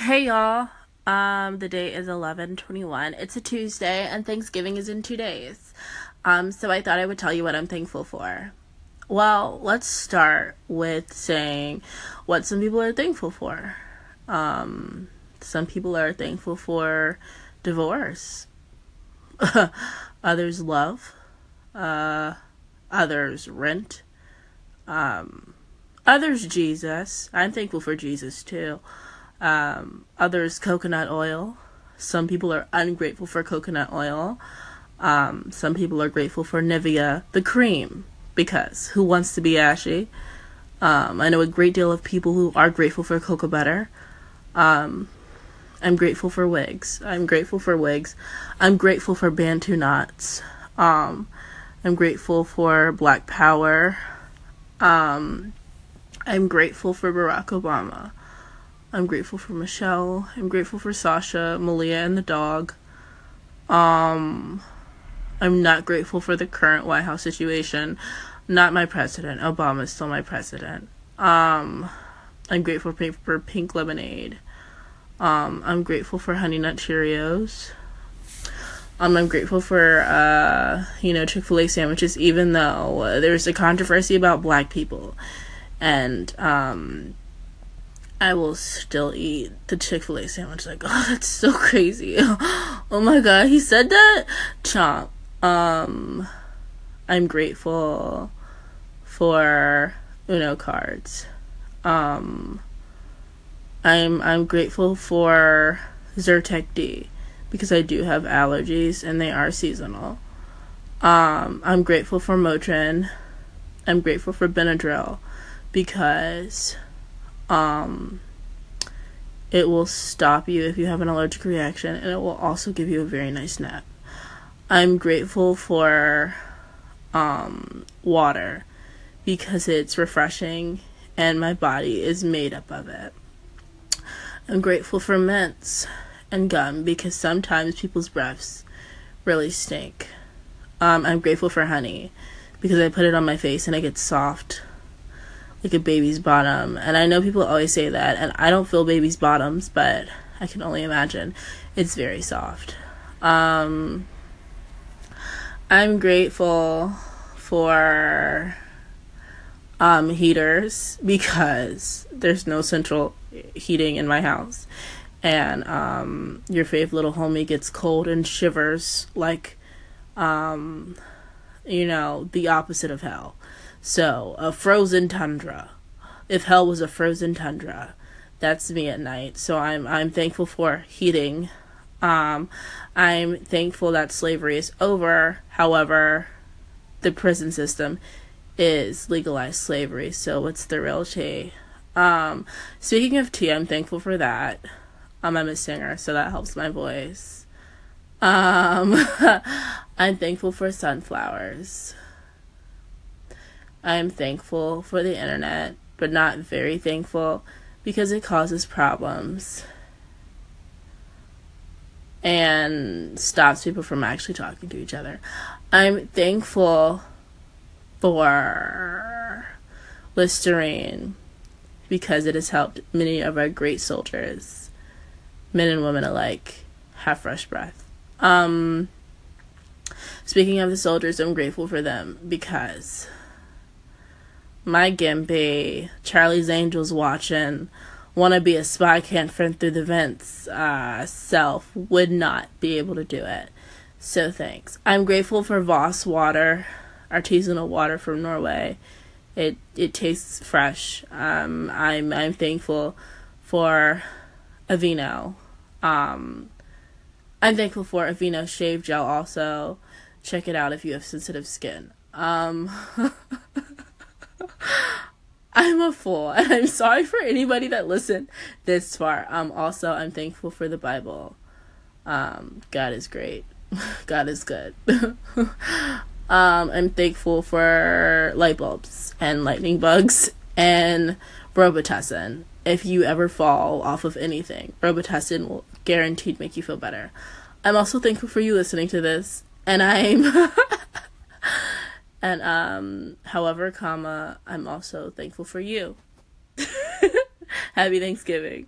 Hey y'all. Um the date is 11/21. It's a Tuesday and Thanksgiving is in 2 days. Um so I thought I would tell you what I'm thankful for. Well, let's start with saying what some people are thankful for. Um some people are thankful for divorce. others love. Uh others rent. Um others Jesus. I'm thankful for Jesus too. Um, others coconut oil. Some people are ungrateful for coconut oil. Um, some people are grateful for Nivea, the cream, because who wants to be ashy? Um, I know a great deal of people who are grateful for cocoa butter. Um, I'm grateful for wigs. I'm grateful for wigs. I'm grateful for Bantu knots. Um, I'm grateful for Black Power. Um, I'm grateful for Barack Obama. I'm grateful for Michelle. I'm grateful for Sasha, Malia, and the dog. Um, I'm not grateful for the current White House situation. Not my president. Obama is still my president. Um, I'm grateful for pink lemonade. Um, I'm grateful for Honey Nut Cheerios. Um, I'm grateful for, uh, you know, Chick fil A sandwiches, even though uh, there's a controversy about black people. And, um, I will still eat the Chick fil A sandwich. Like, oh, that's so crazy. oh my god, he said that? Chomp. Um, I'm grateful for Uno cards. Um, I'm I'm grateful for Zyrtec D because I do have allergies and they are seasonal. Um, I'm grateful for Motrin. I'm grateful for Benadryl because um, it will stop you if you have an allergic reaction, and it will also give you a very nice nap. I'm grateful for um, water because it's refreshing and my body is made up of it. I'm grateful for mints and gum because sometimes people's breaths really stink. Um, I'm grateful for honey because I put it on my face and it gets soft like a baby's bottom. And I know people always say that, and I don't feel baby's bottoms, but I can only imagine it's very soft. Um, I'm grateful for um, heaters because there's no central heating in my house. And um, your favorite little homie gets cold and shivers like, um, you know, the opposite of hell. So, a frozen tundra. If hell was a frozen tundra, that's me at night. So I'm I'm thankful for heating. Um, I'm thankful that slavery is over. However, the prison system is legalized slavery. So what's the real tea? Um, speaking of tea, I'm thankful for that. Um, I'm a singer, so that helps my voice. Um, I'm thankful for sunflowers. I am thankful for the internet, but not very thankful because it causes problems and stops people from actually talking to each other. I'm thankful for Listerine because it has helped many of our great soldiers, men and women alike, have fresh breath. Um, speaking of the soldiers, I'm grateful for them because my Gimpy, Charlie's Angels watching, wanna be a spy can't fit through the vents uh, self would not be able to do it. So thanks. I'm grateful for Voss water, artisanal water from Norway. It it tastes fresh. Um, I'm I'm thankful for Aveeno. Um, I'm thankful for Aveeno shave gel also. Check it out if you have sensitive skin. Um, I'm a fool, and I'm sorry for anybody that listened this far. Um, also, I'm thankful for the Bible. Um, God is great. God is good. um, I'm thankful for light bulbs and lightning bugs and Robitussin. If you ever fall off of anything, Robitussin will guaranteed make you feel better. I'm also thankful for you listening to this, and I'm And um, however, comma, I'm also thankful for you. Happy Thanksgiving.